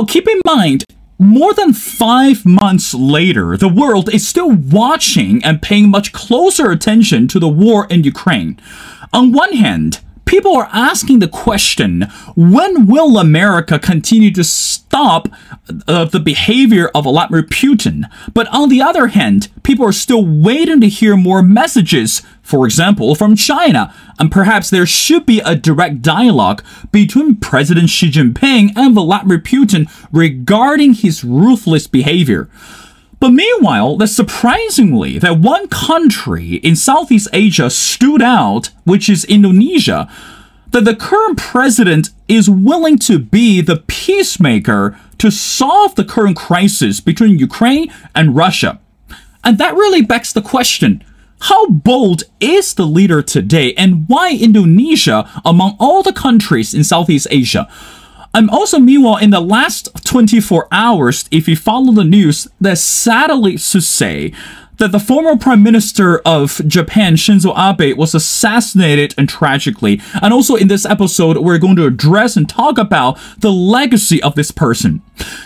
Now, keep in mind, more than five months later, the world is still watching and paying much closer attention to the war in Ukraine. On one hand, people are asking the question when will America continue to stop uh, the behavior of Vladimir Putin? But on the other hand, people are still waiting to hear more messages, for example, from China. And perhaps there should be a direct dialogue between President Xi Jinping and Vladimir Putin regarding his ruthless behavior. But meanwhile, that surprisingly, that one country in Southeast Asia stood out, which is Indonesia, that the current president is willing to be the peacemaker to solve the current crisis between Ukraine and Russia. And that really begs the question how bold is the leader today, and why Indonesia among all the countries in Southeast Asia? I'm also, meanwhile, in the last 24 hours, if you follow the news, there's sadly to say that the former prime minister of Japan, Shinzo Abe, was assassinated and tragically. And also in this episode, we're going to address and talk about the legacy of this person.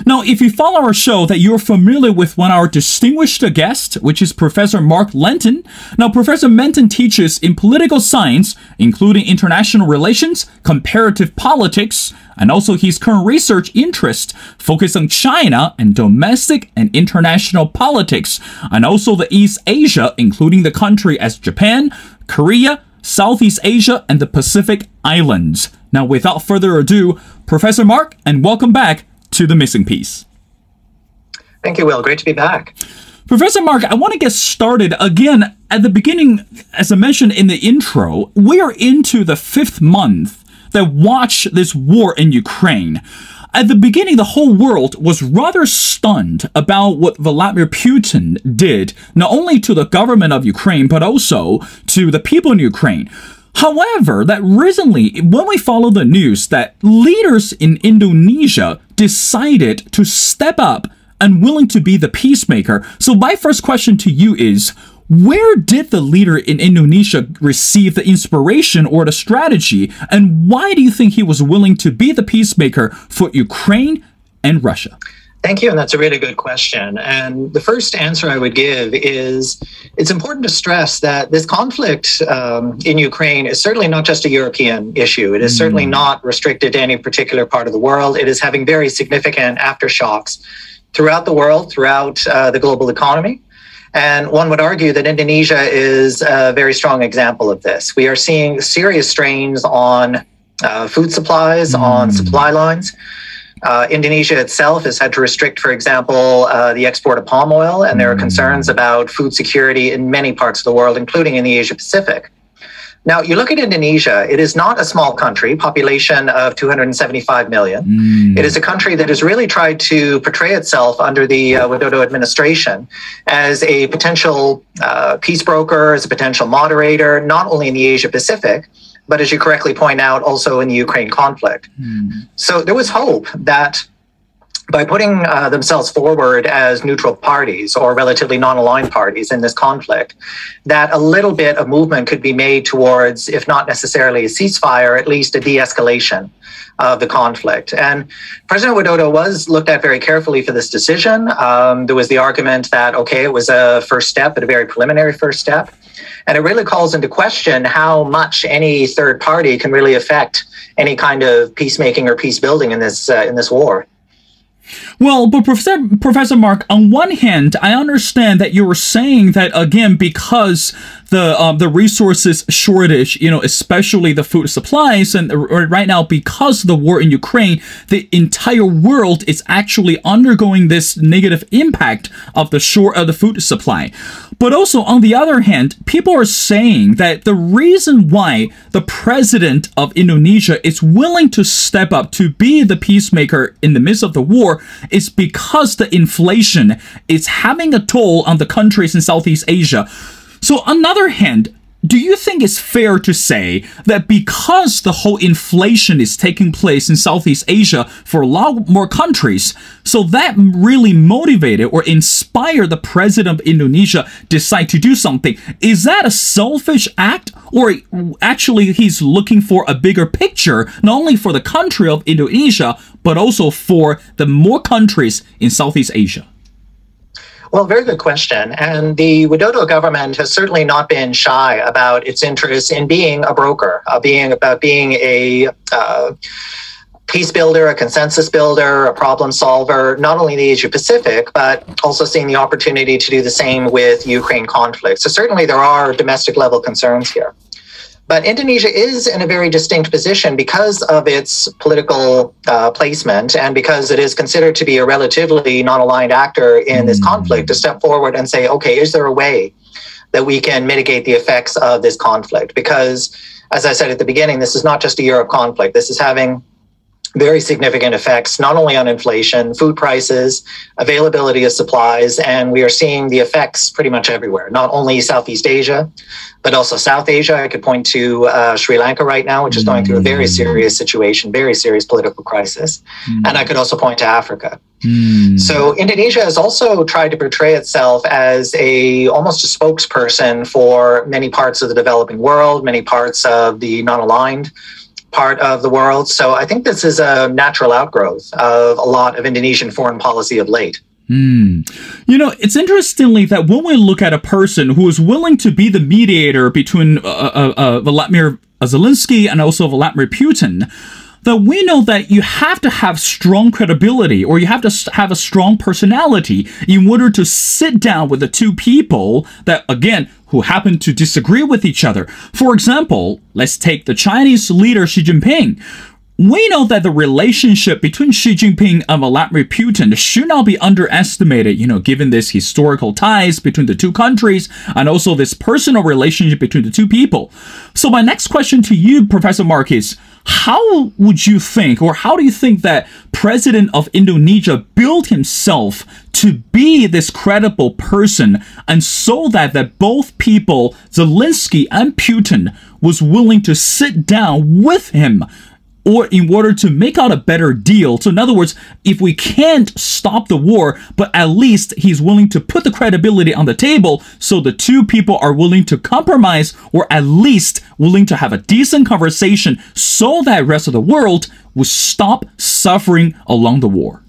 Now, if you follow our show, that you're familiar with one of our distinguished guests, which is Professor Marc Lanteigne. Now, Professor Lanteigne teaches in political science, including international relations, comparative politics, and also his current research interest focus on China and domestic and international politics, and also the East Asia, including the country as Japan, Korea, Southeast Asia, and the Pacific Islands. Now, without further ado, Professor Marc, and welcome back to The Missing Piece. Thank you, Will. Great to be back. Professor Marc, I want to get started again at the beginning, as I mentioned in the intro, we are into the fifth month that watch this war in Ukraine. At the beginning, the whole world was rather stunned about what Vladimir Putin did, not only to the government of Ukraine, but also to the people in Ukraine. However, that recently, when we follow the news that leaders in Indonesia decided to step up and willing to be the peacemaker. So my first question to you is, where did the leader in Indonesia receive the inspiration or the strategy? And why do you think he was willing to be the peacemaker for Ukraine and Russia? Thank you, and that's a really good question. And the first answer I would give is it's important to stress that this conflict um, in Ukraine is certainly not just a European issue. It is mm. certainly not restricted to any particular part of the world. It is having very significant aftershocks throughout the world, throughout uh, the global economy. And one would argue that Indonesia is a very strong example of this. We are seeing serious strains on uh, food supplies, mm. on supply lines. Uh, Indonesia itself has had to restrict, for example, uh, the export of palm oil, and there are mm. concerns about food security in many parts of the world, including in the Asia Pacific. Now, you look at Indonesia, it is not a small country, population of 275 million. Mm. It is a country that has really tried to portray itself under the uh, Widodo administration as a potential uh, peace broker, as a potential moderator, not only in the Asia Pacific, but as you correctly point out, also in the Ukraine conflict. Mm. So there was hope that by putting uh, themselves forward as neutral parties or relatively non-aligned parties in this conflict, that a little bit of movement could be made towards, if not necessarily a ceasefire, at least a de-escalation of the conflict. And President Widodo was looked at very carefully for this decision. Um, there was the argument that, okay, it was a first step, but a very preliminary first step. And it really calls into question how much any third party can really affect any kind of peacemaking or peace building in this uh, in this war. Well, but Professor, Professor Marc, on one hand, I understand that you were saying that again because the um, the resources shortage, you know, especially the food supplies, and right now because of the war in Ukraine, the entire world is actually undergoing this negative impact of the short of the food supply. But also, on the other hand, people are saying that the reason why the president of Indonesia is willing to step up to be the peacemaker in the midst of the war is because the inflation is having a toll on the countries in Southeast Asia. So, on the other hand, do you think it's fair to say that because the whole inflation is taking place in Southeast Asia for a lot more countries, so that really motivated or inspired the president of Indonesia decide to do something? Is that a selfish act or actually he's looking for a bigger picture, not only for the country of Indonesia, but also for the more countries in Southeast Asia? Well, very good question. And the Widodo government has certainly not been shy about its interest in being a broker, uh, being about being a uh, peace builder, a consensus builder, a problem solver, not only in the Asia Pacific, but also seeing the opportunity to do the same with Ukraine conflict. So certainly there are domestic level concerns here. But Indonesia is in a very distinct position because of its political uh, placement and because it is considered to be a relatively non aligned actor in this hmm. conflict to step forward and say, okay, is there a way that we can mitigate the effects of this conflict? Because, as I said at the beginning, this is not just a Europe conflict. This is having very significant effects, not only on inflation, food prices, availability of supplies, and we are seeing the effects pretty much everywhere, not only Southeast Asia, but also South Asia. I could point to uh, Sri Lanka right now, which is going through a very mm. serious situation, very serious political crisis. Mm. And I could also point to Africa. Mm. So Indonesia has also tried to portray itself as a almost a spokesperson for many parts of the developing world, many parts of the non-aligned part of the world. So I think this is a natural outgrowth of a lot of Indonesian foreign policy of late. Mm. You know, it's interestingly that when we look at a person who is willing to be the mediator between uh, uh, uh, Vladimir Zelensky and also Vladimir Putin, that we know that you have to have strong credibility or you have to have a strong personality in order to sit down with the two people that, again, who happen to disagree with each other. For example, let's take the Chinese leader Xi Jinping. We know that the relationship between Xi Jinping and Vladimir Putin should not be underestimated, you know, given this historical ties between the two countries and also this personal relationship between the two people. So my next question to you, Professor Marc, is how would you think, or how do you think that President of Indonesia built himself to be this credible person, and so that that both people, Zelensky and Putin, was willing to sit down with him or in order to make out a better deal. So, in other words, if we can't stop the war, but at least he's willing to put the credibility on the table so the two people are willing to compromise or at least willing to have a decent conversation so that rest of the world will stop suffering along the war.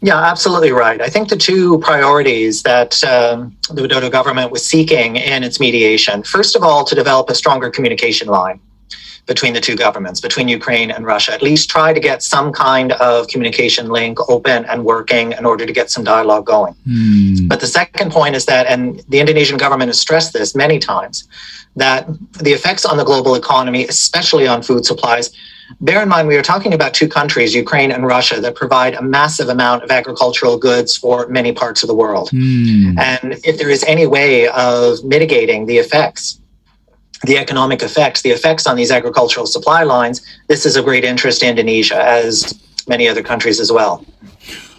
Yeah, absolutely right. I think the two priorities that um, the Widodo government was seeking in its mediation, first of all, to develop a stronger communication line between the two governments, between Ukraine and Russia. At least try to get some kind of communication link open and working in order to get some dialogue going. Mm. But the second point is that, and the Indonesian government has stressed this many times, that the effects on the global economy, especially on food supplies, bear in mind we are talking about two countries, Ukraine and Russia, that provide a massive amount of agricultural goods for many parts of the world. Mm. And if there is any way of mitigating the effects the economic effects, the effects on these agricultural supply lines, this is of great interest to Indonesia, as many other countries as well.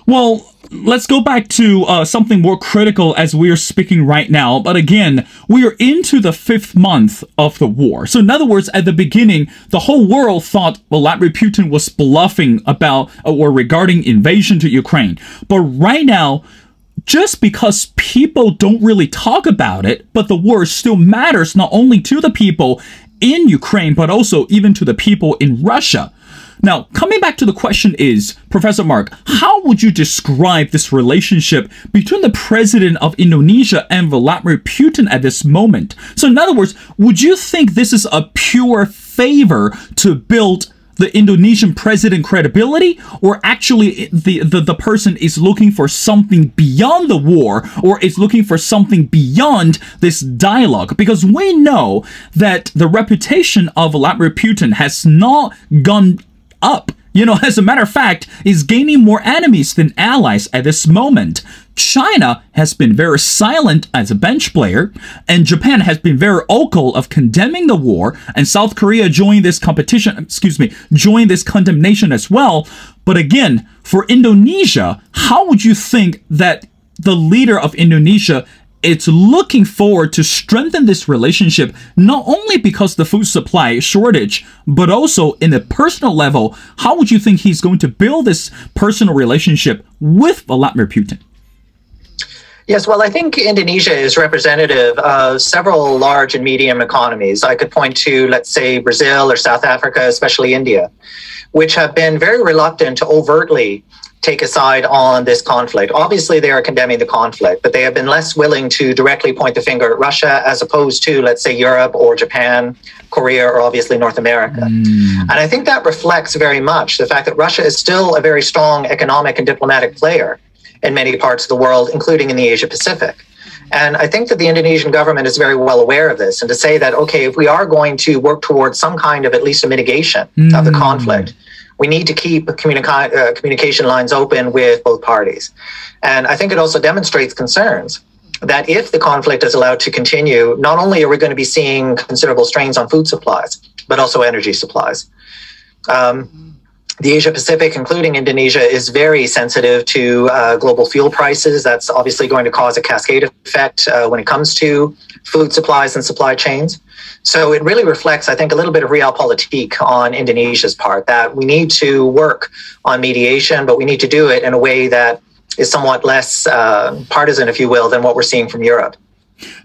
Well, let's go back to uh, something more critical as we are speaking right now. But again, we are into the fifth month of the war. So, in other words, at the beginning, the whole world thought Vladimir Putin was bluffing about or regarding invasion to Ukraine. But right now, just because people don't really talk about it, but the war still matters not only to the people in Ukraine, but also even to the people in Russia. Now, coming back to the question is, Professor Marc, how would you describe this relationship between the president of Indonesia and Vladimir Putin at this moment? So, in other words, would you think this is a pure favor to build the Indonesian president credibility, or actually the, the, the person is looking for something beyond the war, or is looking for something beyond this dialogue? Because we know that the reputation of Vladimir Putin has not gone up. You know, as a matter of fact, is gaining more enemies than allies at this moment. China has been very silent as a bench player, and Japan has been very vocal of condemning the war, and South Korea joined this competition, excuse me, joined this condemnation as well. But again, for Indonesia, how would you think that the leader of Indonesia it's looking forward to strengthen this relationship not only because the food supply shortage but also in a personal level how would you think he's going to build this personal relationship with vladimir putin Yes, well, I think Indonesia is representative of several large and medium economies. I could point to, let's say, Brazil or South Africa, especially India, which have been very reluctant to overtly take a side on this conflict. Obviously, they are condemning the conflict, but they have been less willing to directly point the finger at Russia as opposed to, let's say, Europe or Japan, Korea, or obviously North America. Mm. And I think that reflects very much the fact that Russia is still a very strong economic and diplomatic player in many parts of the world, including in the Asia Pacific. And I think that the Indonesian government is very well aware of this. And to say that, okay, if we are going to work towards some kind of at least a mitigation mm. of the hmm. conflict, we need to keep communica- uh, communication lines open with both parties. And I think it also demonstrates concerns that if the conflict is allowed to continue, not only are we going to be seeing considerable strains on food supplies, but also energy supplies. Um, the Asia Pacific, including Indonesia, is very sensitive to uh, global fuel prices. That's obviously going to cause a cascade effect uh, when it comes to food supplies and supply chains. So it really reflects, I think, a little bit of realpolitik on Indonesia's part that we need to work on mediation, but we need to do it in a way that is somewhat less uh, partisan, if you will, than what we're seeing from Europe.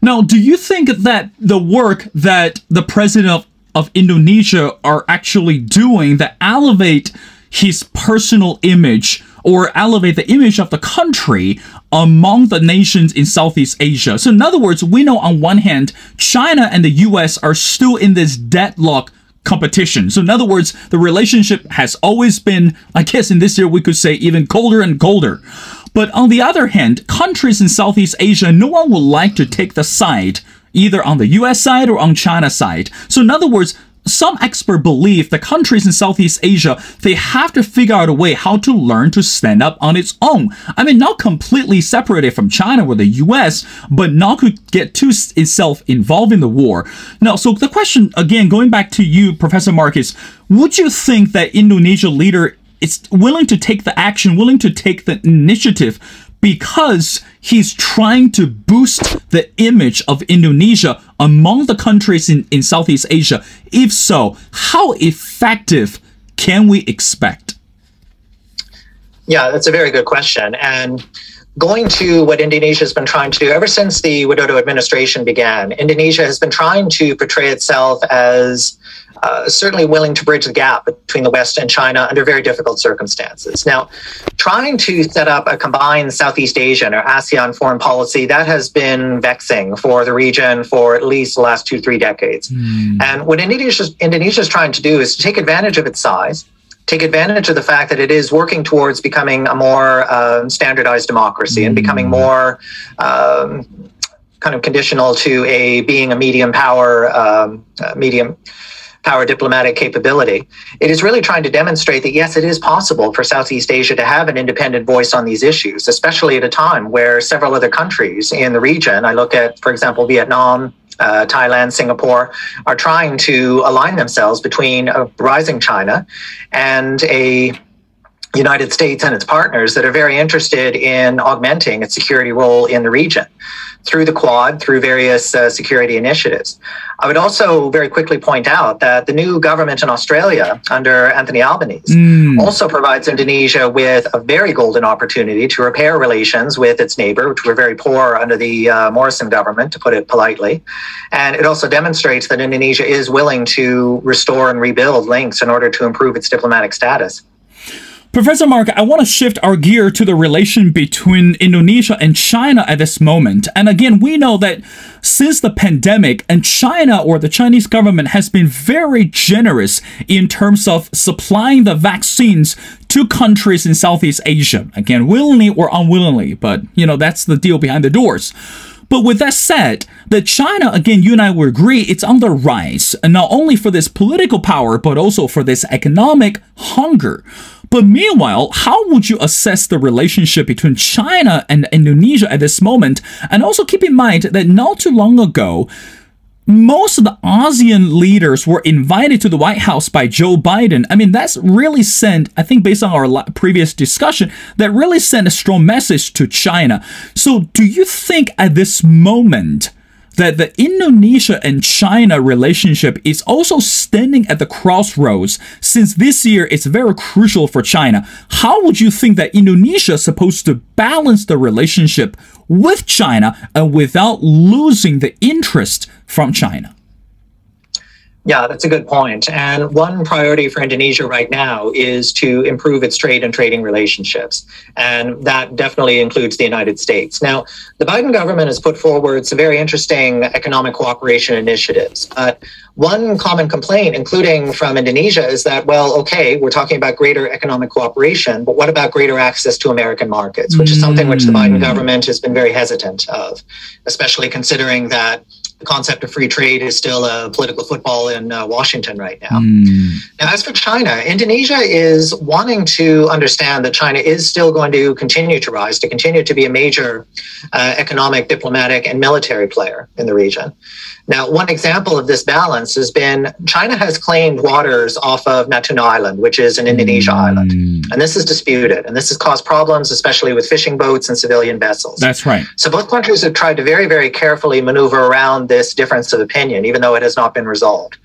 Now, do you think that the work that the president of of Indonesia are actually doing that elevate his personal image or elevate the image of the country among the nations in Southeast Asia. So, in other words, we know on one hand, China and the US are still in this deadlock competition. So, in other words, the relationship has always been, I guess in this year we could say, even colder and colder. But on the other hand, countries in Southeast Asia, no one would like to take the side either on the US side or on China side. So in other words, some experts believe the countries in Southeast Asia, they have to figure out a way how to learn to stand up on its own. I mean, not completely separated from China or the US, but not to get too itself involved in the war. Now, so the question, again, going back to you, Professor Marcus, would you think that Indonesia leader is willing to take the action, willing to take the initiative because he's trying to boost the image of Indonesia among the countries in, in Southeast Asia? If so, how effective can we expect? Yeah, that's a very good question. And going to what Indonesia has been trying to do ever since the Widodo administration began, Indonesia has been trying to portray itself as uh, certainly willing to bridge the gap between the West and China under very difficult circumstances. Now, trying to set up a combined Southeast Asian or ASEAN foreign policy, that has been vexing for the region for at least the last two, three decades. Mm. And what Indonesia, Indonesia is trying to do is to take advantage of its size, take advantage of the fact that it is working towards becoming a more um, standardized democracy mm. and becoming hmm. more um, kind of conditional to a being a medium power, um, uh, medium power diplomatic capability. It is really trying to demonstrate that, yes, it is possible for Southeast Asia to have an independent voice on these issues, especially at a time where several other countries in the region, I look at, for example, Vietnam, uh, Thailand, Singapore, are trying to align themselves between a rising China and a United States and its partners that are very interested in augmenting its security role in the region through the Quad, through various uh, security initiatives. I would also very quickly point out that the new government in Australia under Anthony Albanese mm. also provides Indonesia with a very golden opportunity to repair relations with its neighbor, which were very poor under the uh, Morrison government, to put it politely. And it also demonstrates that Indonesia is willing to restore and rebuild links in order to improve its diplomatic status. Professor Marc, I want to shift our gear to the relation between Indonesia and China at this moment. And again, we know that since the pandemic, and China or the Chinese government has been very generous in terms of supplying the vaccines to countries in Southeast Asia. Again, willingly or unwillingly, but you know, that's the deal behind the doors. But with that said, that China, again, you and I will agree, it's on the rise, and not only for this political power, but also for this economic hunger. But meanwhile, how would you assess the relationship between China and Indonesia at this moment? And also keep in mind that not too long ago, most of the ASEAN leaders were invited to the White House by Joe Biden. I mean, that's really sent, I think, based on our previous discussion, that really sent a strong message to China. So, do you think at this moment that the Indonesia and China relationship is also standing at the crossroads since this year is very crucial for China. How would you think that Indonesia is supposed to balance the relationship with China and without losing the interest from China? Yeah, that's a good point. And one priority for Indonesia right now is to improve its trade and trading relationships. And that definitely includes the United States. Now, the Biden government has put forward some very interesting economic cooperation initiatives. But one common complaint, including from Indonesia, is that, well, okay, we're talking about greater economic cooperation, but what about greater access to American markets, which is something which the Biden mm. government has been very hesitant of, especially considering that the concept of free trade is still a political football in uh, Washington right now. Mm. Now, as for China, Indonesia is wanting to understand that China is still going to continue to rise, to continue to be a major uh, economic, diplomatic, and military player in the region. Now, one example of this balance has been China has claimed waters off of Natuna Island, which is an Indonesia mm. island. And this is disputed. And this has caused problems, especially with fishing boats and civilian vessels. That's right. So both countries have tried to very, very carefully maneuver around this difference of opinion, even though it has not been resolved.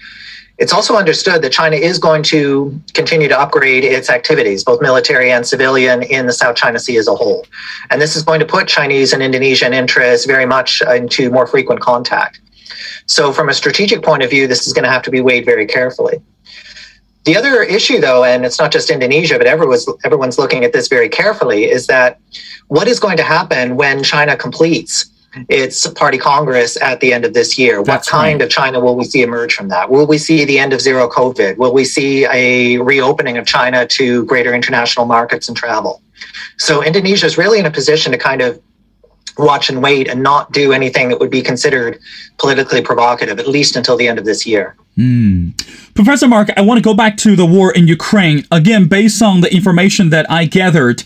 It's also understood that China is going to continue to upgrade its activities, both military and civilian, in the South China Sea as a whole. And this is going to put Chinese and Indonesian interests very much into more frequent contact. So, from a strategic point of view, this is going to have to be weighed very carefully. The other issue, though, and it's not just Indonesia, but everyone's, everyone's looking at this very carefully, is that what is going to happen when China completes its party congress at the end of this year? That's what kind right. of China will we see emerge from that? Will we see the end of zero COVID? Will we see a reopening of China to greater international markets and travel? So Indonesia is really in a position to kind of watch and wait and not do anything that would be considered politically provocative, at least until the end of this year. Mm. Professor Marc, I want to go back to the war in Ukraine. Again, based on the information that I gathered,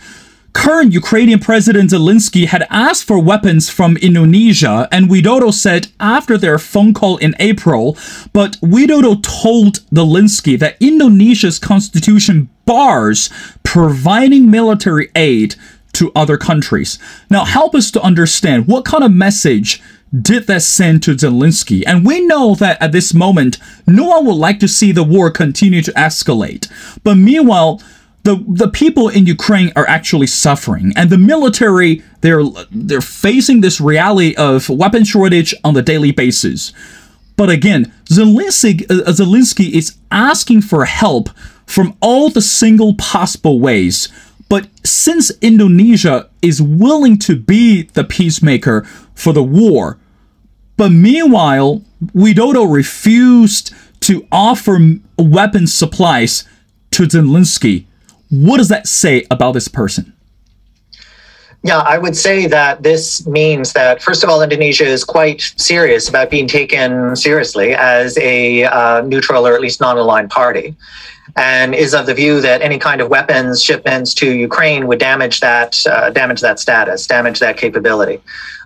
current Ukrainian President Zelensky had asked for weapons from Indonesia, and Widodo said after their phone call in April, but Widodo told Zelensky that Indonesia's constitution bars providing military aid to other countries. Now, help us to understand what kind of message did that send to Zelensky? And we know that at this moment, no one would like to see the war continue to escalate. But meanwhile, the, the people in Ukraine are actually suffering, and the military they're they're facing this reality of weapon shortage on the daily basis. But again, Zelensky, uh, Zelensky is asking for help from all the single possible ways but since Indonesia is willing to be the peacemaker for the war, but meanwhile, Widodo refused to offer weapon supplies to Zelensky. What does that say about this person? Yeah, I would say that this means that, first of all, Indonesia is quite serious about being taken seriously as a uh, neutral or at least non aligned party and is of the view that any kind of weapons shipments to Ukraine would damage that uh, damage that status, damage that capability.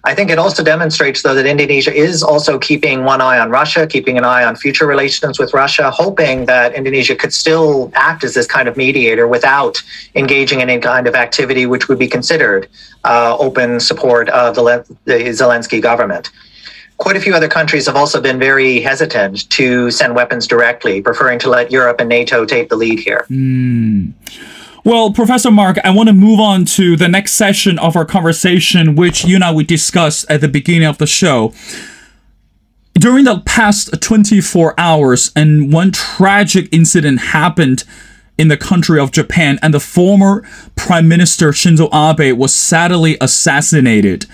I think it also demonstrates, though, that Indonesia is also keeping one eye on Russia, keeping an eye on future relations with Russia, hoping that Indonesia could still act as this kind of mediator without engaging in any kind of activity which would be considered uh, open support of the, the Zelensky government quite a few other countries have also been very hesitant to send weapons directly, preferring to let Europe and NATO take the lead here. Mm. Well, Professor Marc, I want to move on to the next session of our conversation, which you and I we discussed at the beginning of the show. During the past 24 hours, and one tragic incident happened in the country of Japan, and the former Prime Minister Shinzo Abe was sadly assassinated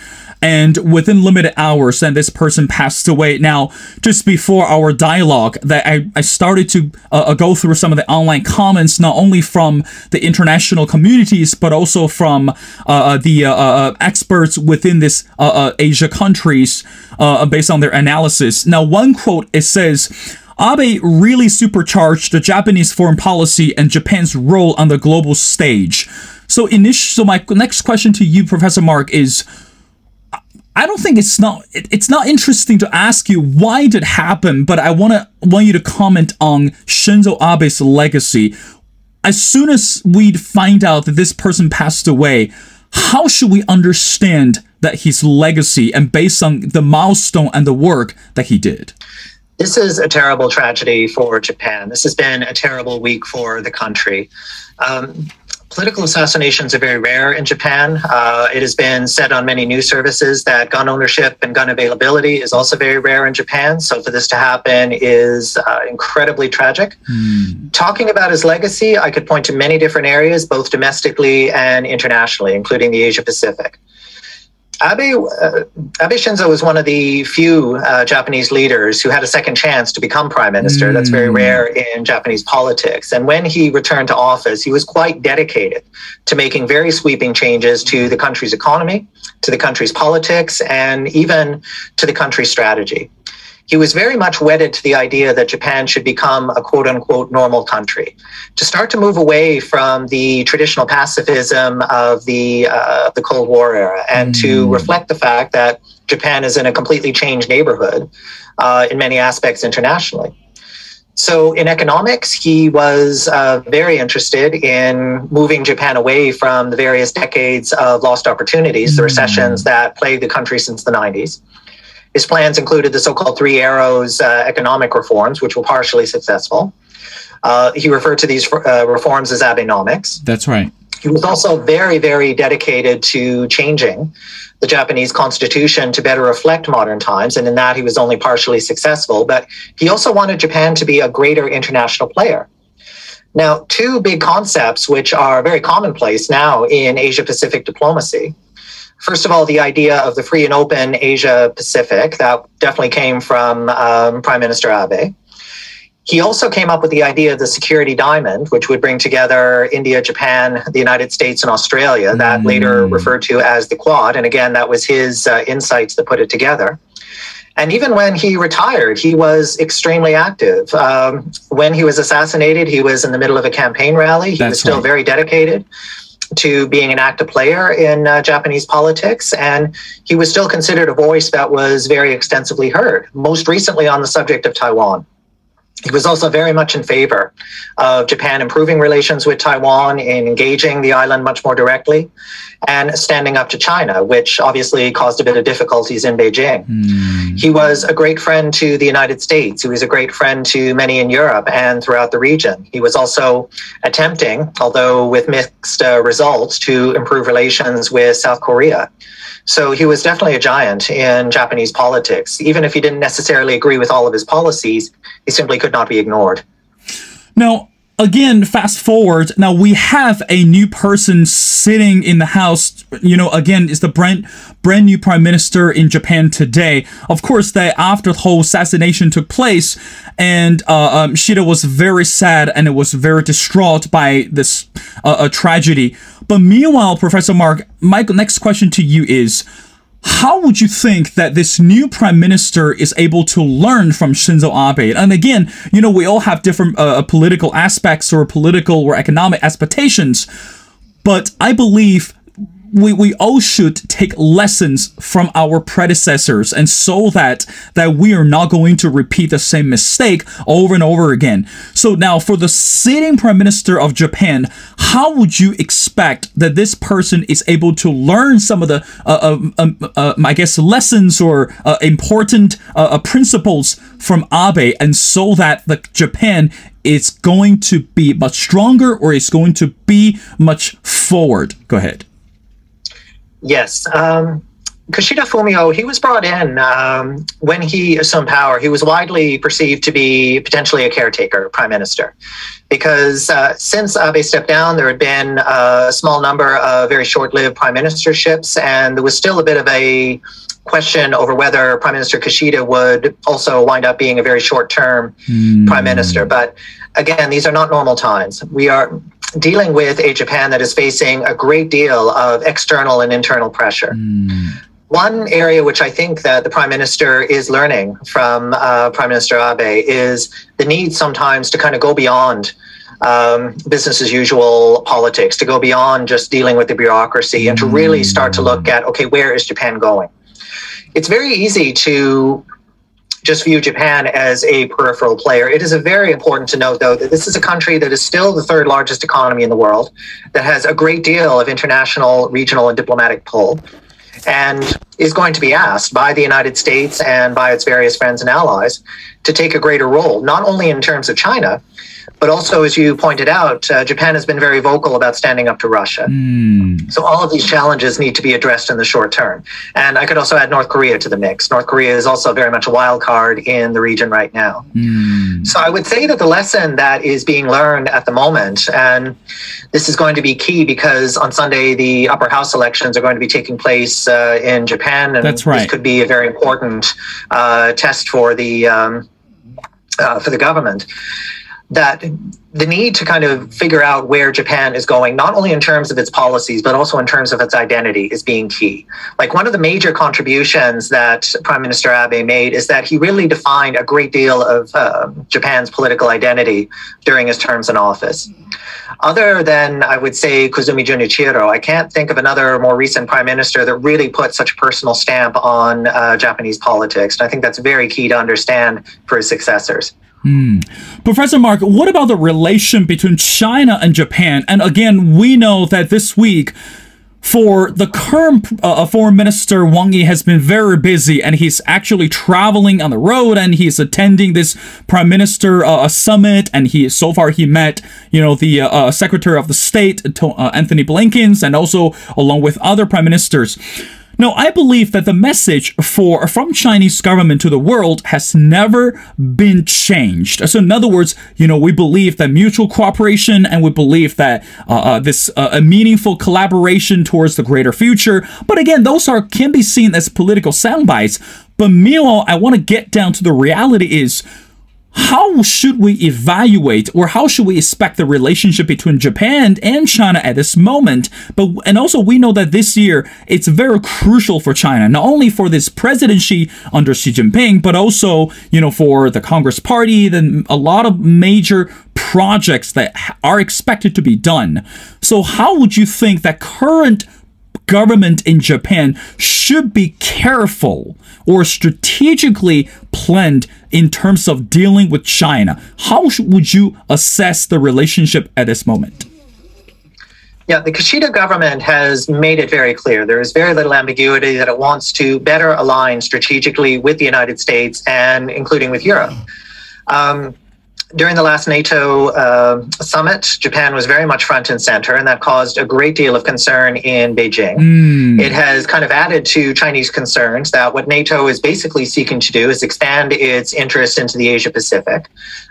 and within limited hours then this person passed away now just before our dialogue that i, I started to uh, uh, go through some of the online comments not only from the international communities but also from uh, uh the uh, uh, experts within this asia countries based on their analysis now one quote it says Abe really supercharged the Japanese foreign policy and Japan's role on the global stage. So, initial, so my next question to you, Professor Marc, is I don't think it's not it's not interesting to ask you why did it happen, but I want to want you to comment on Shinzo Abe's legacy. As soon as we find out that this person passed away, how should we understand that his legacy and based on the milestone and the work that he did? This is a terrible tragedy for Japan. This has been a terrible week for the country. Um, political assassinations are very rare in Japan. Uh, it has been said on many news services that gun ownership and gun availability is also very rare in Japan. So for this to happen is uh, incredibly tragic. Mm. Talking about his legacy, I could point to many different areas, both domestically and internationally, including the Asia Pacific. Abe, uh, Abe Shinzo was one of the few uh, Japanese leaders who had a second chance to become prime minister. Mm. That's very hmm. rare in Japanese politics. And when he returned to office, he was quite dedicated to making very sweeping changes to the country's economy, to the country's politics, and even to the country's strategy he was very much wedded to the idea that Japan should become a quote unquote normal country, to start to move away from the traditional pacifism of the, uh, the Cold War era and mm. to reflect the fact that Japan is in a completely changed neighborhood uh, in many aspects internationally. So, in economics, he was uh, very interested in moving Japan away from the various decades of lost opportunities, mm. the recessions that plagued the country since the 90s. His plans included the so called Three Arrows uh, economic reforms, which were partially successful. Uh, he referred to these uh, reforms as Abenomics. That's right. He was also very, very dedicated to changing the Japanese constitution to better reflect modern times. And in that, he was only partially successful. But he also wanted Japan to be a greater international player. Now, two big concepts which are very commonplace now in Asia Pacific diplomacy First of all, the idea of the free and open Asia Pacific, that definitely came from um, Prime Minister Abe. He also came up with the idea of the security diamond, which would bring together India, Japan, the United States, and Australia, that mm. later referred to as the Quad. And again, that was his uh, insights that put it together. And even when he retired, he was extremely active. Um, when he was assassinated, he was in the middle of a campaign rally. He That's was still right. very dedicated to being an active player in uh, Japanese politics, and he was still considered a voice that was very extensively heard, most recently on the subject of Taiwan. He was also very much in favor of Japan improving relations with Taiwan in engaging the island much more directly and standing up to China, which obviously caused a bit of difficulties in Beijing. Mm. He was a great friend to the United States. He was a great friend to many in Europe and throughout the region. He was also attempting, although with mixed uh, results, to improve relations with South Korea. So he was definitely a giant in Japanese politics. Even if he didn't necessarily agree with all of his policies, he simply could not be ignored. Now, again, fast forward. Now we have a new person sitting in the house. You know, again, is the brand brand new prime minister in Japan today. Of course, that after the whole assassination took place, and uh, um, Shida was very sad and it was very distraught by this uh, tragedy. But meanwhile, Professor Marc, my next question to you is how would you think that this new prime minister is able to learn from Shinzo Abe? And again, you know, we all have different uh, political aspects or political or economic expectations, but I believe we, we all should take lessons from our predecessors and so that that we are not going to repeat the same mistake over and over again. So now for the sitting prime minister of Japan, how would you expect that this person is able to learn some of the uh, uh, um, uh, I guess lessons or uh, important uh, uh, principles from Abe and so that the Japan is going to be much stronger or is going to be much forward? Go ahead. Yes. Um, Kishida Fumio, he was brought in um, when he assumed power. He was widely perceived to be potentially a caretaker prime minister because uh, since Abe stepped down, there had been a small number of very short lived prime ministerships, and there was still a bit of a question over whether Prime Minister Kishida would also wind up being a very short term mm. prime minister. But again, these are not normal times. We are dealing with a Japan that is facing a great deal of external and internal pressure. Mm. One area which I think that the prime minister is learning from uh, Prime Minister Abe is the need sometimes to kind of go beyond um, business as usual politics, to go beyond just dealing with the bureaucracy, and to really start to look at okay, where is Japan going? It's very easy to just view Japan as a peripheral player. It is very important to note, though, that this is a country that is still the third largest economy in the world, that has a great deal of international, regional, and diplomatic pull. and is going to be asked by the United States and by its various friends and allies to take a greater role, not only in terms of China, but also, as you pointed out, uh, Japan has been very vocal about standing up to Russia. Mm. So all of these challenges need to be addressed in the short term. And I could also add North Korea to the mix. North Korea is also very much a wild card in the region right now. Mm. So I would say that the lesson that is being learned at the moment, and this is going to be key because on Sunday the upper house elections are going to be taking place uh, in Japan, and That's right. this could be a very important uh, test for the um, uh, for the government. That the need to kind of figure out where Japan is going, not only in terms of its policies, but also in terms of its identity, is being key. Like one of the major contributions that Prime Minister Abe made is that he really defined a great deal of uh, Japan's political identity during his terms in office. Other than, I would say, Koizumi Junichiro, I can't think of another more recent prime minister that really put such a personal stamp on uh, Japanese politics. And I think that's very key to understand for his successors. Professor Marc, what about the relation between China and Japan? And again, we know that this week, for the current uh, foreign minister Wang Yi has been very busy, and he's actually traveling on the road, and he's attending this prime minister uh, summit, and he so far he met you know the uh, uh, secretary of the state uh, Antony Blinken, and also along with other prime ministers. Now, I believe that the message for from Chinese government to the world has never been changed. So, in other words, you know, we believe that mutual cooperation and we believe that uh, uh, this uh, a meaningful collaboration towards the greater future. But again, those are can be seen as political sound bites. But meanwhile, I want to get down to the reality is how should we evaluate or how should we expect the relationship between Japan and China at this moment? But and also we know that this year it's very crucial for China, not only for this presidency under Xi Jinping, but also you know for the Congress Party, then a lot of major projects that are expected to be done. So how would you think that current government in Japan should be careful or strategically planned in terms of dealing with China. How would you assess the relationship at this moment? Yeah, the Kishida government has made it very clear. There is very little ambiguity that it wants to better align strategically with the United States and including with Europe. Um, during the last NATO uh, summit, Japan was very much front and center, and that caused a great deal of concern in Beijing. Mm. It has kind of added to Chinese concerns that what NATO is basically seeking to do is expand its interests into the Asia Pacific,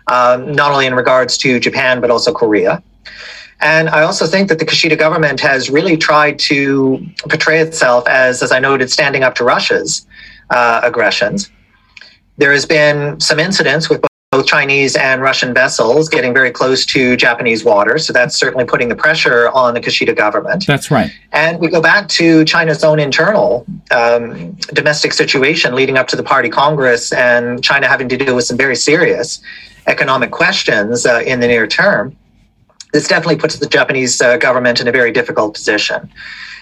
um, not only in regards to Japan, but also Korea. And I also think that the Kishida government has really tried to portray itself as, as I noted, standing up to Russia's uh, aggressions. There has been some incidents with both Chinese and Russian vessels getting very close to Japanese waters. So that's certainly putting the pressure on the Kishida government. That's right. And we go back to China's own internal um, domestic situation leading up to the Party Congress and China having to deal with some very serious economic questions uh, in the near term. This definitely puts the Japanese uh, government in a very difficult position.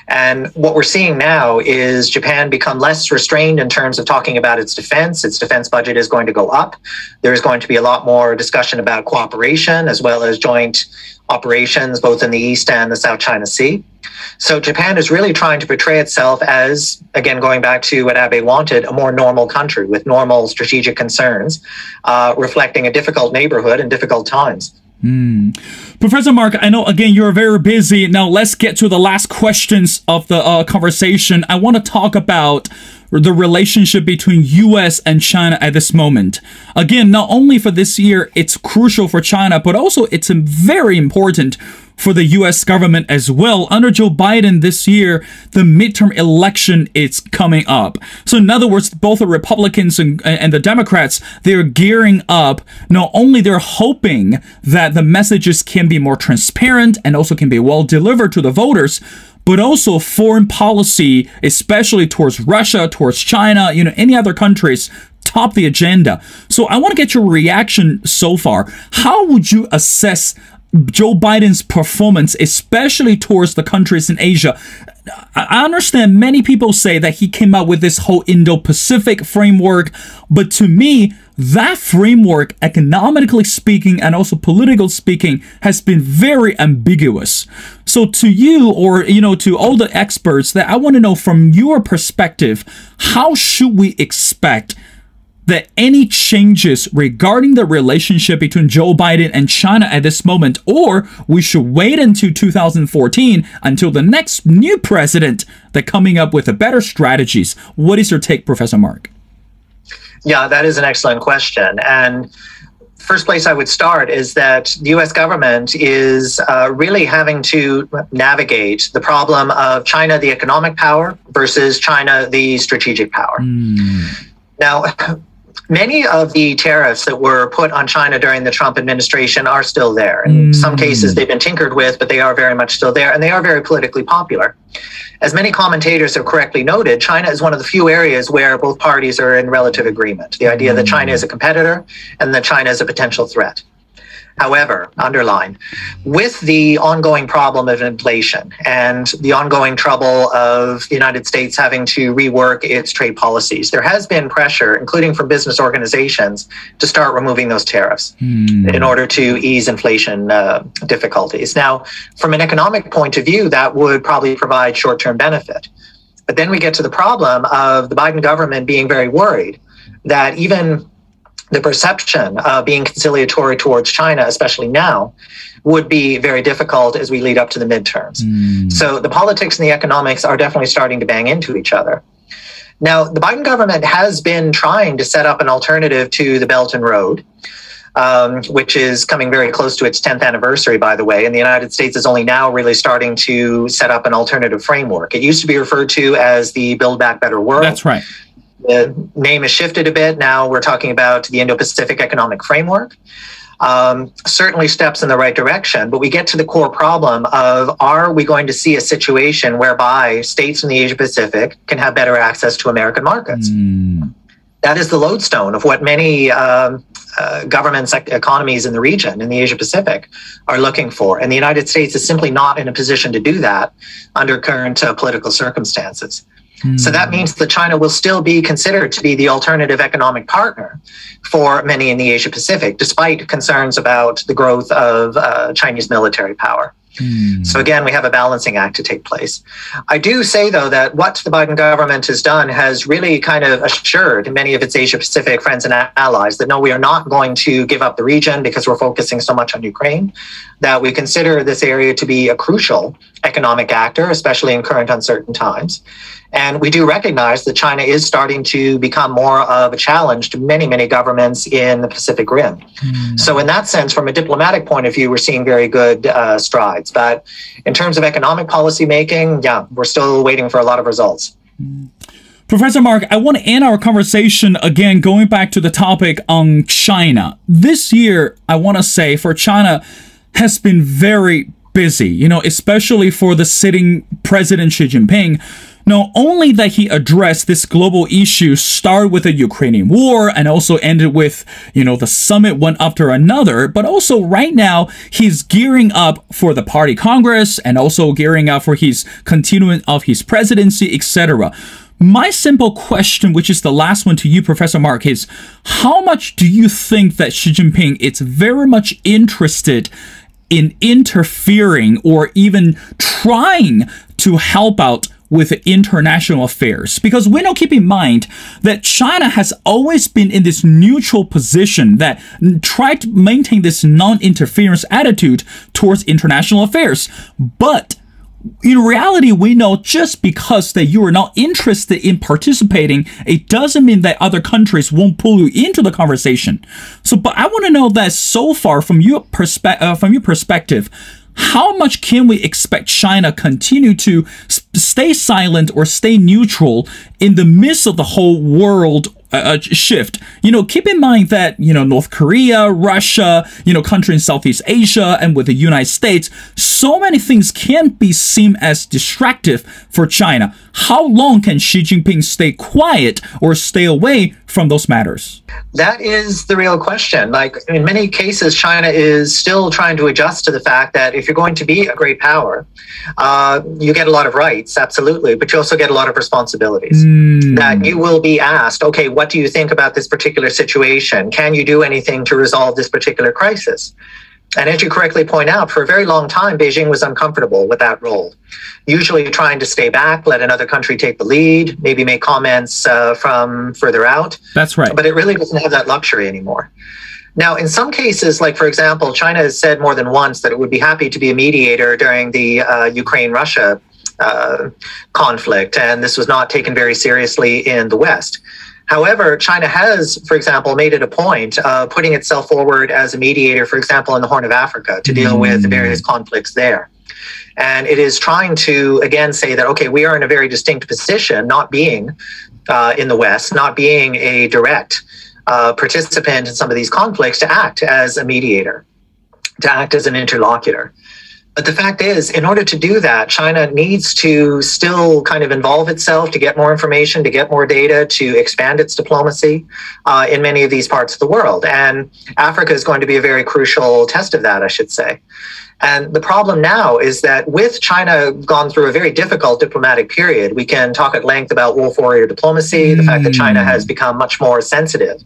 And what we're seeing now is Japan become less restrained in terms of talking about its defense. Its defense budget is going to go up. There's going to be a lot more discussion about cooperation as well as joint operations both in the East and the South China Sea. So Japan is really trying to portray itself as, again, going back to what Abe wanted, a more normal country with normal strategic concerns, uh, reflecting a difficult neighborhood and difficult times. Mm. Professor Marc, I know again you're very busy. Now let's get to the last questions of the uh, conversation. I want to talk about the relationship between US and China at this moment. Again, not only for this year, it's crucial for China, but also it's very important for the US government as well. Under Joe Biden this year, the midterm election is coming up. So in other words, both the Republicans and, and the Democrats, they're gearing up. Not only they're hoping that the messages can be more transparent and also can be well delivered to the voters, but also foreign policy, especially towards Russia, towards China, you know, any other countries top the agenda. So I want to get your reaction so far. How would you assess Joe Biden's performance, especially towards the countries in Asia? I understand many people say that he came up with this whole Indo Pacific framework, but to me, that framework, economically speaking and also political speaking, has been very ambiguous. So to you or you know to all the experts that I want to know from your perspective, how should we expect that any changes regarding the relationship between Joe Biden and China at this moment, or we should wait until 2014 until the next new president that coming up with a better strategies. What is your take, Professor Marc? Yeah, that is an excellent question. And first place I would start is that the US government is uh, really having to navigate the problem of China, the economic power, versus China, the strategic power. Mm. Now, many of the tariffs that were put on China during the Trump administration are still there. In mm. some cases, they've been tinkered with, but they are very much still there, and they are very politically popular. As many commentators have correctly noted, China is one of the few areas where both parties are in relative agreement. The idea mm. that China is a competitor and that China is a potential threat. However, underline, with the ongoing problem of inflation and the ongoing trouble of the United States having to rework its trade policies, there has been pressure, including from business organizations, to start removing those tariffs mm. in order to ease inflation uh, difficulties. Now, from an economic point of view, that would probably provide short term benefit. But then we get to the problem of the Biden government being very worried that even the perception of being conciliatory towards China, especially now, would be very difficult as we lead up to the midterms. Mm. So the politics and the economics are definitely starting to bang into each other. Now, the Biden government has been trying to set up an alternative to the Belt and Road. Um, which is coming very close to its 10th anniversary, by the way. And the United States is only now really starting to set up an alternative framework. It used to be referred to as the Build Back Better World. That's right. The name has shifted a bit. Now we're talking about the Indo Pacific Economic Framework. Um, certainly steps in the right direction, but we get to the core problem of are we going to see a situation whereby states in the Asia Pacific can have better access to American markets? Mm. That is the lodestone of what many um, uh, governments, economies in the region, in the Asia Pacific, are looking for. And the United States is simply not in a position to do that under current uh, political circumstances. So that means that China will still be considered to be the alternative economic partner for many in the Asia Pacific, despite concerns about the growth of uh, Chinese military power. Hmm. So again, we have a balancing act to take place. I do say, though, that what the Biden government has done has really kind of assured many of its Asia Pacific friends and allies that no, we are not going to give up the region because we're focusing so much on Ukraine, that we consider this area to be a crucial economic actor, especially in current uncertain times. And we do recognize that China is starting to become more of a challenge to many, many governments in the Pacific Rim. Mm. So, in that sense, from a diplomatic point of view, we're seeing very good uh, strides. But in terms of economic policy making, yeah, we're still waiting for a lot of results. Mm. Professor Marc, I want to end our conversation again going back to the topic on China. This year, I want to say for China has been very busy, you know, especially for the sitting President Xi Jinping not only that he addressed this global issue, started with the Ukrainian war and also ended with, you know, the summit one after another, but also right now he's gearing up for the party congress and also gearing up for his continuing of his presidency, etc. My simple question, which is the last one to you, Professor Marc, is how much do you think that Xi Jinping is very much interested in interfering or even trying to help out with international affairs because we know keep in mind that China has always been in this neutral position that tried to maintain this non-interference attitude towards international affairs but in reality, we know just because that you are not interested in participating, it doesn't mean that other countries won't pull you into the conversation. So, but I want to know that so far from your perspe- uh, from your perspective, how much can we expect China continue to stay silent or stay neutral in the midst of the whole world uh, uh, shift. You know, keep in mind that, you know, North Korea, Russia, you know, country in Southeast Asia, and with the United States, so many things can be seen as distractive for China. How long can Xi Jinping stay quiet or stay away from those matters? That is the real question. Like in many cases, China is still trying to adjust to the fact that if you're going to be a great power, uh, you get a lot of rights, absolutely, but you also get a lot of responsibilities. Mm. That you will be asked, okay, what do you think about this particular situation? Can you do anything to resolve this particular crisis? And as you correctly point out, for a very long time, Beijing was uncomfortable with that role, usually trying to stay back, let another country take the lead, maybe make comments uh, from further out. That's right. But it really doesn't have that luxury anymore. Now, in some cases, like for example, China has said more than once that it would be happy to be a mediator during the uh, Ukraine Russia uh, conflict, and this was not taken very seriously in the West. However, China has, for example, made it a point of putting itself forward as a mediator, for example, in the Horn of Africa to deal mm. with various conflicts there. And it is trying to, again, say that, okay, we are in a very distinct position, not being uh, in the West, not being a direct uh, participant in some of these conflicts, to act as a mediator, to act as an interlocutor. But the fact is, in order to do that, China needs to still kind of involve itself to get more information, to get more data, to expand its diplomacy uh, in many of these parts of the world. And Africa is going to be a very crucial test of that, I should say. And the problem now is that with China gone through a very difficult diplomatic period, we can talk at length about wolf warrior diplomacy, mm. the fact that China has mm. become much more sensitive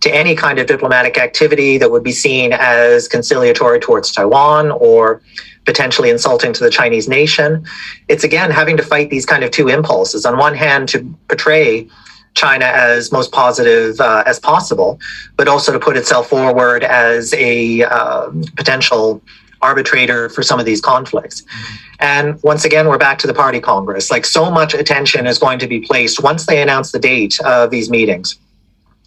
to any kind of diplomatic activity that would be seen as conciliatory towards Taiwan or potentially insulting to the Chinese nation. It's again having to fight these kind of two impulses. On one hand, to portray China as most positive uh, as possible, but also to put itself forward as a uh, potential arbitrator for some of these conflicts. And once again, we're back to the party congress. Like so much attention is going to be placed once they announce the date of these meetings.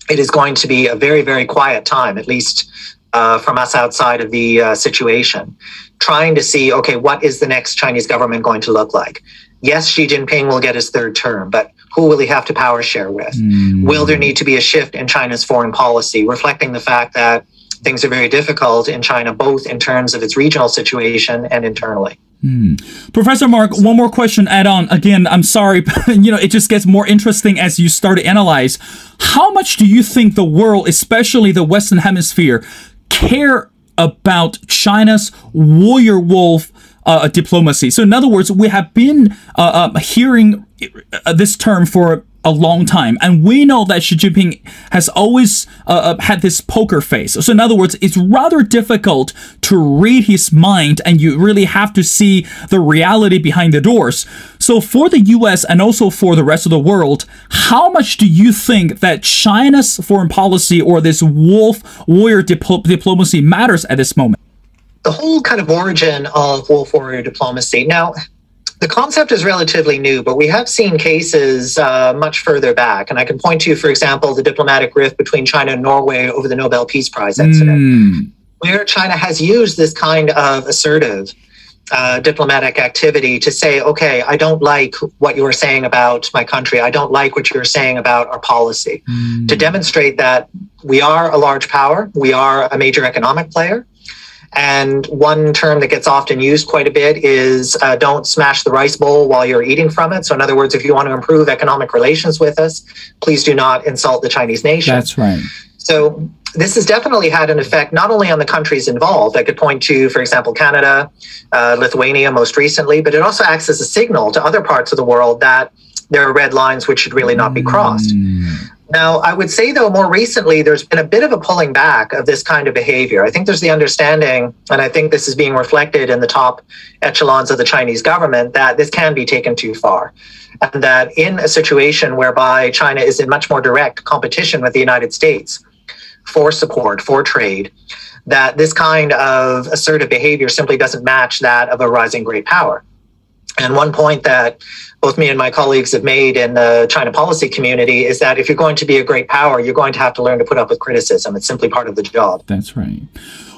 It is going to be a very, very quiet time, at least uh, from us outside of the uh, situation trying to see, okay, what is the next Chinese government going to look like? Yes, Xi Jinping will get his third term, but who will he have to power share with? Mm. Will there need to be a shift in China's foreign policy, reflecting the fact that things are very difficult in China, both in terms of its regional situation and internally? Hmm. Professor Marc, one more question add on. Again, I'm sorry, but you know, it just gets more interesting as you start to analyze. How much do you think the world, especially the Western Hemisphere, care about China's warrior wolf uh, diplomacy. So, in other words, we have been uh, uh, hearing this term for a long time. And we know that Xi Jinping has always uh, uh, had this poker face. So, in other words, it's rather difficult to read his mind, and you really have to see the reality behind the doors. So, for the US and also for the rest of the world, how much do you think that China's foreign policy or this wolf warrior dipl- diplomacy matters at this moment? The whole kind of origin of wolf warrior diplomacy. Now, the concept is relatively new, but we have seen cases uh, much further back. And I can point to, for example, the diplomatic rift between China and Norway over the Nobel Peace Prize incident, mm. where China has used this kind of assertive uh, diplomatic activity to say, okay, I don't like what you are saying about my country. I don't like what you're saying about our policy. Mm. To demonstrate that we are a large power, we are a major economic player, and one term that gets often used quite a bit is uh, don't smash the rice bowl while you're eating from it. So, in other words, if you want to improve economic relations with us, please do not insult the Chinese nation. That's right. So, this has definitely had an effect not only on the countries involved. I could point to, for example, Canada, uh, Lithuania most recently, but it also acts as a signal to other parts of the world that there are red lines which should really not be crossed. Mm. Now, I would say, though, more recently, there's been a bit of a pulling back of this kind of behavior. I think there's the understanding, and I think this is being reflected in the top echelons of the Chinese government, that this can be taken too far. And that in a situation whereby China is in much more direct competition with the United States for support, for trade, that this kind of assertive behavior simply doesn't match that of a rising great power. And one point that both me and my colleagues have made in the China policy community is that if you're going to be a great power, you're going to have to learn to put up with criticism. It's simply part of the job. That's right.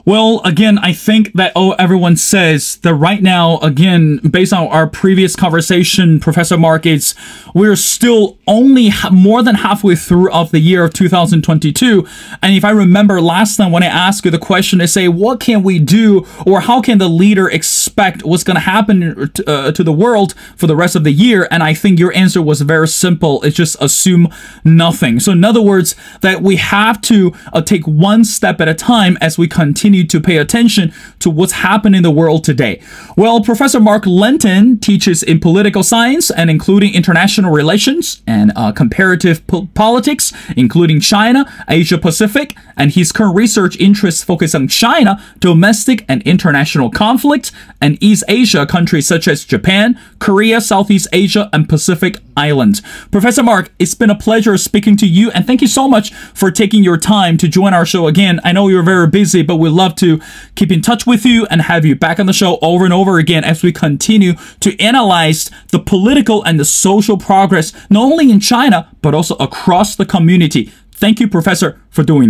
Well, again, I think that oh, everyone says that right now, again, based on our previous conversation, Professor Markets, we're still only ha- more than halfway through of the year of 2022. And if I remember last time when I asked you the question, to say, what can we do, or how can the leader expect what's going to happen to, uh, to the world for the rest of the year? And I think your answer was very simple. It's just assume nothing. So, in other words, that we have to uh, take one step at a time as we continue continue to pay attention to what's happening in the world today. Well, Professor Marc Lanteigne teaches in political science and including international relations and uh, comparative po- politics, including China, Asia Pacific, and his current research interests focus on China, domestic and international conflict, and East Asia countries such as Japan, Korea, Southeast Asia, and Pacific Islands. Professor Marc, it's been a pleasure speaking to you, and thank you so much for taking your time to join our show again. I know you're very busy, but we love to keep in touch with you and have you back on the show over and over again as we continue to analyze the political and the social progress, not only in China, but also across the community. Thank you, Professor, for doing this.